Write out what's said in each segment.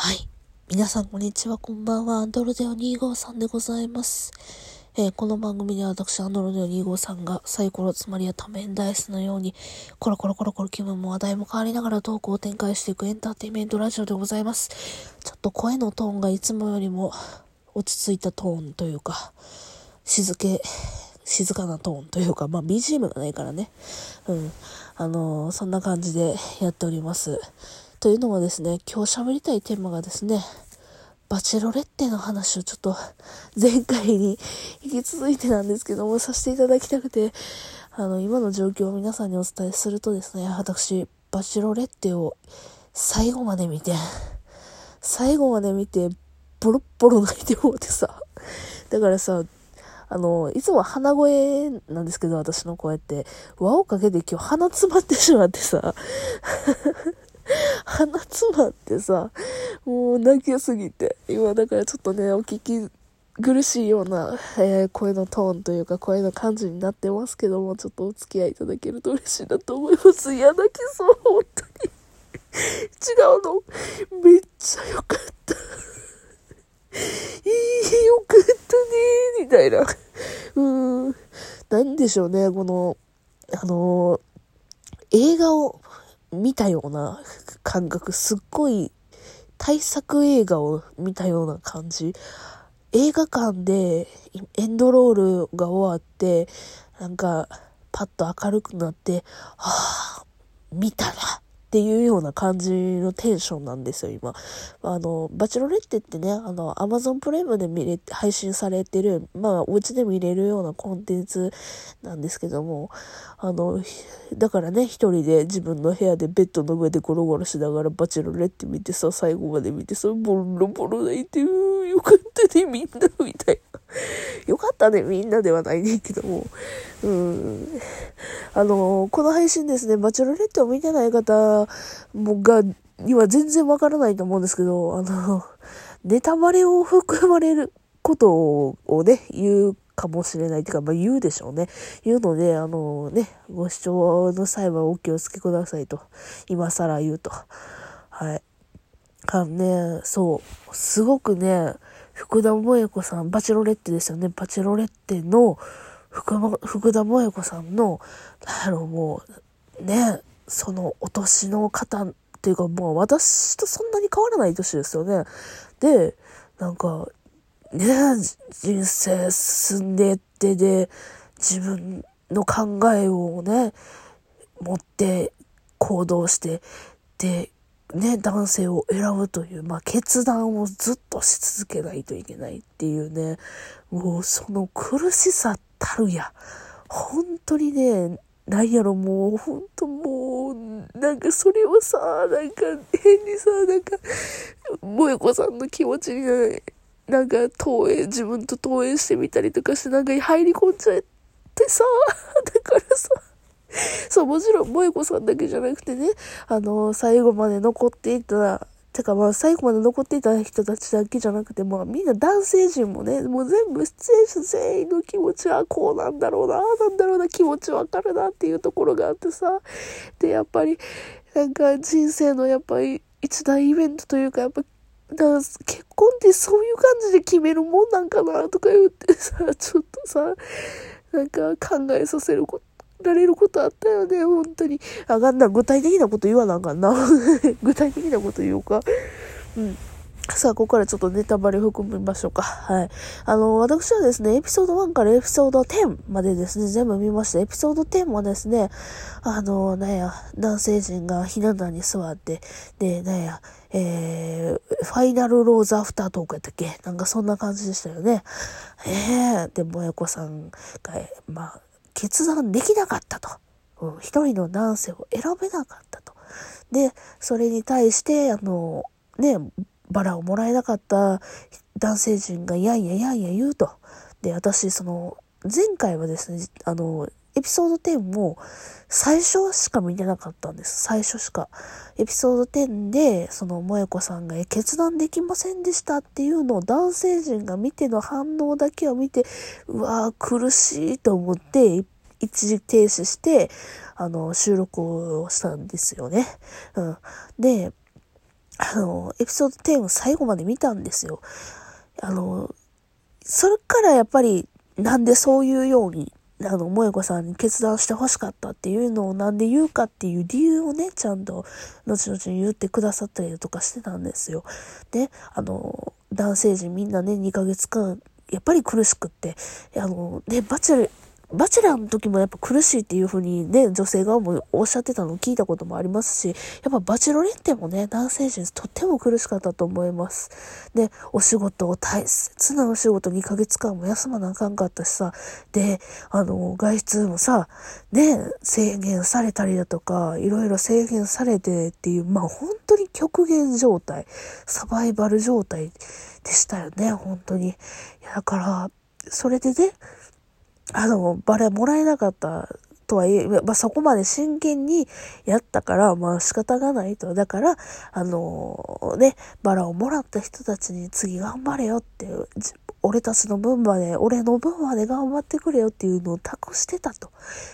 はい。皆さん、こんにちは。こんばんは。アンドロデオ253でございます。えー、この番組では私、アンドロデオ253がサイコロ、つまりは多面ダイスのように、コロコロコロコロ気分も話題も変わりながらトークを展開していくエンターテイメントラジオでございます。ちょっと声のトーンがいつもよりも落ち着いたトーンというか、静け、静かなトーンというか、まあ BGM がないからね。うん。あのー、そんな感じでやっております。というのはですね、今日喋りたいテーマがですね、バチェロレッテの話をちょっと前回に引き続いてなんですけどもさせていただきたくて、あの、今の状況を皆さんにお伝えするとですね、私、バチェロレッテを最後まで見て、最後まで見て、ボロッボロ泣いてもうてさ、だからさ、あの、いつも鼻声なんですけど、私の声って、輪をかけて今日鼻詰まってしまってさ、鼻詰まってさ、もう泣きすぎて、今だからちょっとね、お聞き苦しいような、えー、声のトーンというか声の感じになってますけども、ちょっとお付き合いいただけると嬉しいなと思います。いや、泣きそう、本当に。違うの。めっちゃよかった。いい、よかったねみたいな。うん。なんでしょうね、この、あのー、映画を見たような感覚、すっごい対策映画を見たような感じ。映画館でエンドロールが終わって、なんか、パッと明るくなって、ああ、見たなっていうような感じのテンションなんですよ、今。あの、バチロレッテってね、あの、アマゾンプライムで見れ、配信されてる、まあ、お家で見れるようなコンテンツなんですけども、あの、だからね、一人で自分の部屋でベッドの上でゴロゴロしながらバチロレッテ見てさ、最後まで見てさ、ボロボロ泣いて、うー、よかったね、みんな、みたいな。よかったね、みんなではないねんけども。うん。あの、この配信ですね、バチェロレッテを見てない方もが、には全然わからないと思うんですけど、あの、ネタバレを含まれることをね、言うかもしれないっていうか、まあ言うでしょうね。言うので、あのね、ご視聴の際はお気をつけくださいと。今更言うと。はい。あのね、そう、すごくね、福田萌子さん、バチェロレッテですよね。バチェロレッテの福福田萌子さんの、あの、もう、ね、そのお年の方っていうか、もう私とそんなに変わらない年ですよね。で、なんか、ね、人生進んでってで、自分の考えをね、持って行動して、で、ね、男性を選ぶという、まあ、決断をずっとし続けないといけないっていうね、もうその苦しさたるや、本当にね、なんやろ、もう、本当もう、なんかそれをさ、なんか変にさ、なんか、萌子さんの気持ちに、なんか投影、自分と投影してみたりとかして、なんか入り込んじゃってさ、だからさ、そう、もちろん、萌子さんだけじゃなくてね、あの、最後まで残っていた、てかまあ、最後まで残っていた人たちだけじゃなくて、まあ、みんな男性陣もね、もう全部出演者全員の気持ちはこうなんだろうな、なんだろうな、気持ちわかるなっていうところがあってさ、で、やっぱり、なんか人生のやっぱり一大イベントというか、やっぱだ結婚ってそういう感じで決めるもんなんかなとか言ってさ、ちょっとさ、なんか考えさせることられることあったよね、本当に。あかんな、具体的なこと言わなあかんな。具体的なこと言おうか。うん。さあ、ここからちょっとネタバレ含みましょうか。はい。あの、私はですね、エピソード1からエピソード10までですね、全部見ました。エピソード10もですね、あの、なんや、男性陣がひな壇に座って、で、なんや、えー、ファイナルローズアフタートークやったっけ？なんかそんな感じでしたよね。ええー、で、もやこさんが、まあ、決断できなかったと。うん、一人の男性を選べなかったと。で、それに対して、あの、ね、バラをもらえなかった男性陣がやんややんや言うと。で、私、その、前回はですね、あの、エピソード10も最初しか見てなかったんです。最初しか。エピソード10で、その萌子さんが決断できませんでしたっていうのを男性陣が見ての反応だけを見て、うわぁ、苦しいと思って、一時停止して、あの、収録をしたんですよね。うん。で、あの、エピソード10を最後まで見たんですよ。あの、それからやっぱり、なんでそういうように、あの、萌子さんに決断して欲しかったっていうのをなんで言うかっていう理由をね、ちゃんと、後々言ってくださったりとかしてたんですよ。で、あの、男性陣みんなね、2ヶ月間、やっぱり苦しくって、あの、ね、バチェ、バチェラーの時もやっぱ苦しいっていう風にね、女性側もおっしゃってたのを聞いたこともありますし、やっぱバチェロレッテもね、男性陣とっても苦しかったと思います。で、お仕事を大切なお仕事2ヶ月間も休まなあかんかったしさ、で、あの、外出もさ、ね、制限されたりだとか、いろいろ制限されてっていう、まあ本当に極限状態、サバイバル状態でしたよね、本当に。いや、だから、それでね、あの、バレもらえなかったとはいえ、まあ、そこまで真剣にやったから、まあ仕方がないと。だから、あのね、バラをもらった人たちに次頑張れよって、俺たちの分まで、俺の分まで頑張ってくれよっていうのを託してたと。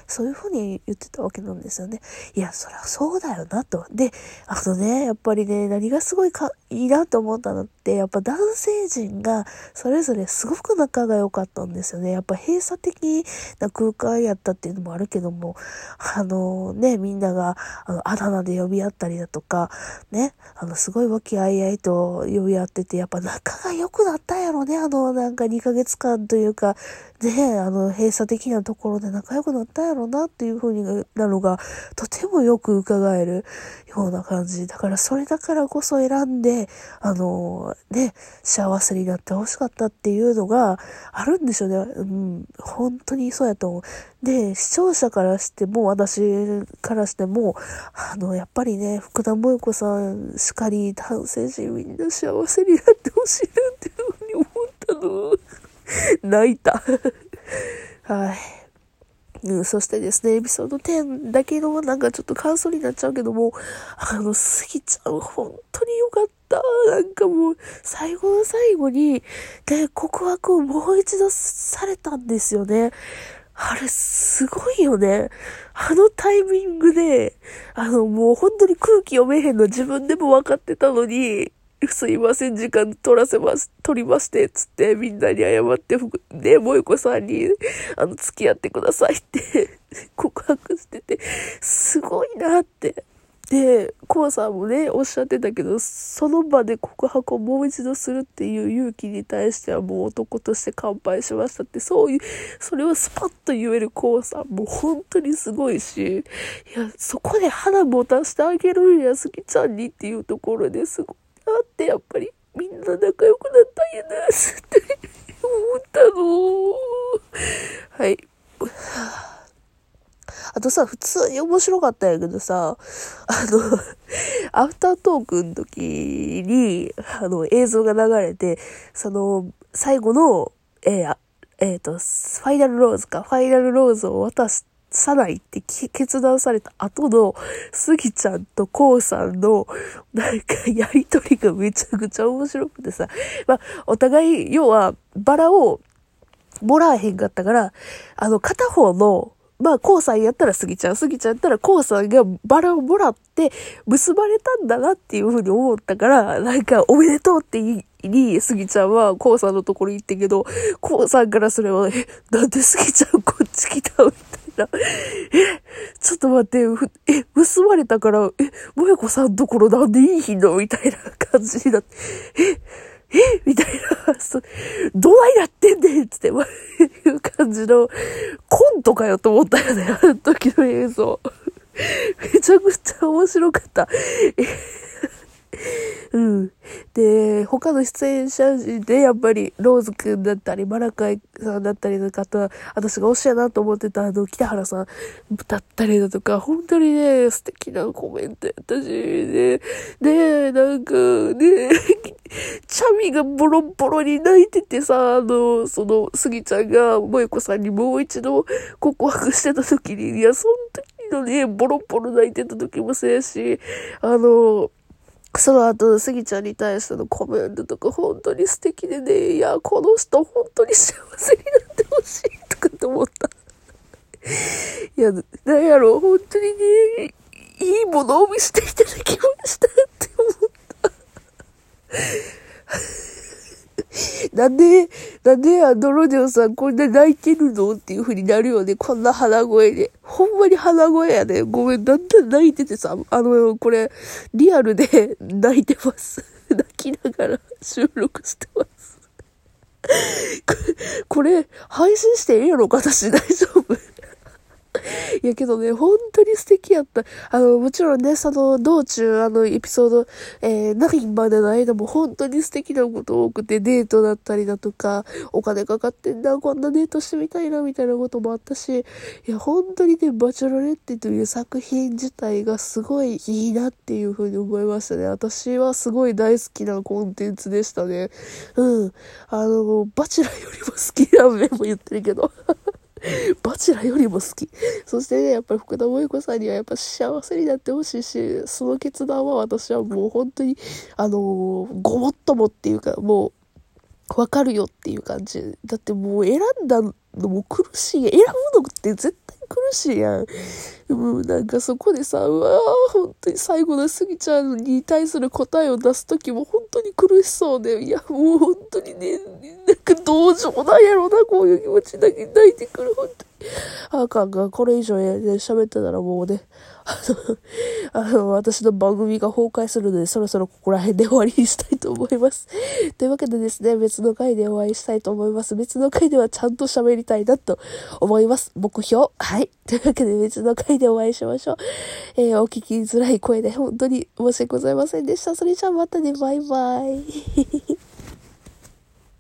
そういうふうに言ってたわけなんですよね。いや、そりゃそうだよなと。で、あのね、やっぱりね、何がすごいか、いいなと思ったのって、やっぱ男性陣がそれぞれすごく仲が良かったんですよね。やっぱ閉鎖的な空間やったっていうのもあるけども、あのね、みんなが、あの、あだ名で呼び合ったりだとか、ね、あの、すごい和気あいあいと呼び合ってて、やっぱ仲が良くなったんやろね、あの、なんか2ヶ月間というか、ね、あの、閉鎖的なところで仲良くなったやろなっていう風になのが、とてもよく伺えるような感じ。だからそれだからこそ選んで、あの、ね、幸せになってほしかったっていうのがあるんでしょうね。うん、本当にそうやと思う。で、視聴者からしても、私からしても、あの、やっぱりね、福田萌子さんしかり、男性陣みんな幸せになってほしいなっていうふうに思ったの。泣いた。はい。うん、そしてですね、エピソード10だけのなんかちょっと感想になっちゃうけども、あの、スギちゃん本当に良かった。なんかもう、最後の最後に、で、告白をもう一度されたんですよね。あれ、すごいよね。あのタイミングで、あの、もう本当に空気読めへんの自分でも分かってたのに、すいません、時間取らせます、取りまして、つってみんなに謝って、ね、萌子さんに、あの、付き合ってくださいって 告白してて、すごいなって。で、コアさんもね、おっしゃってたけど、その場で告白をもう一度するっていう勇気に対してはもう男として乾杯しましたって、そういう、それをスパッと言えるコアさんも本当にすごいし、いや、そこで花持たしてあげるんや、すきちゃんにっていうところですごいってやっぱりみんな仲良くなったんやなって思ったのはい。あとさ、普通に面白かったんやけどさ、あの、アフタートークの時に、あの、映像が流れて、その、最後の、えー、えっ、ー、と、ファイナルローズか、ファイナルローズを渡すさないって決断された後の、スギちゃんとコウさんの、なんかやりとりがめちゃくちゃ面白くてさ、まあ、お互い、要は、バラをもらえへんかったから、あの、片方の、まあ、コウさんやったらスギちゃん、スギちゃんやったらコウさんがバラをもらって結ばれたんだなっていうふうに思ったから、なんかおめでとうって言い、に、スギちゃんはコウさんのところ行ってけど、コウさんからすれば、え、なんでスギちゃんこっち来たみな。え、ちょっと待って、え、結ばれたから、え、もやこさんところなんでいい日のみたいな感じになって、え、えみたいな、そどないなってんねんつって、まいう感じの、コントかよと思ったよね、あの時の映像。めちゃくちゃ面白かった。えうん。で、他の出演者で、やっぱり、ローズくんだったり、マラカイさんだったりとか、あとは、私が推しやなと思ってた、あの、北原さんだったりだとか、本当にね、素敵なコメントやったし、ね、ね、なんか、ね、チャミがボロボロに泣いててさ、あの、その、スギちゃんが、萌子さんにもう一度告白してた時に、いや、その時のね、ボロボロ泣いてた時もそうやし、あの、その後、スギちゃんに対してのコメントとか本当に素敵でね、いや、この人本当に幸せになってほしいとかって思った。いや、なんやろ、本当にね、いいものを見せていただきましたって思った。なんで、なんであのロデオさんこんな泣いてるの？っていう風になるよね。こんな鼻声で。ほんまに鼻声やね。ごめん、だんだん泣いててさ、あの、これ、リアルで 泣いてます。泣きながら 収録してます。これ、配信してええやろか？私大丈夫？いやけどね、本当に素敵やった。あの、もちろんね、その道中、あの、エピソード、えー、9までの間も本当に素敵なこと多くて、デートだったりだとか、お金かかってんだ、こんなデートしてみたいな、みたいなこともあったし、いや、本当にね、バチェロレッテという作品自体がすごいいいなっていうふうに思いましたね。私はすごい大好きなコンテンツでしたね。うん。あの、バチェラよりも好きな面も言ってるけど。バチェラよりも好き。そしてね、やっぱり福田萌子さんにはやっぱ幸せになってほしいし、その決断は私はもう本当に、あのー、ごもっともっていうか、もう、わかるよっていう感じ。だってもう選んだのも苦しい。選ぶのって絶対苦しいやん。でもなんかそこでさ、うわー、本当に最後のスギちゃんに対する答えを出すときも本当に苦しそうで、いや、もう本当にね、なんか同情なんやろな、こういう気持ちだけ泣いてくる、本当に。あかんが、これ以上ね、喋ってたらもうね、あの、あの、私の番組が崩壊するので、そろそろここら辺で終わりにしたいと思います。というわけでですね、別の回でお会いしたいと思います。別の回ではちゃんと喋りたいなと思います。目標。はい。というわけで別の回でお会いしましょう。えー、お聞きづらい声で本当に申し訳ございませんでした。それじゃあまたね、バイバイ。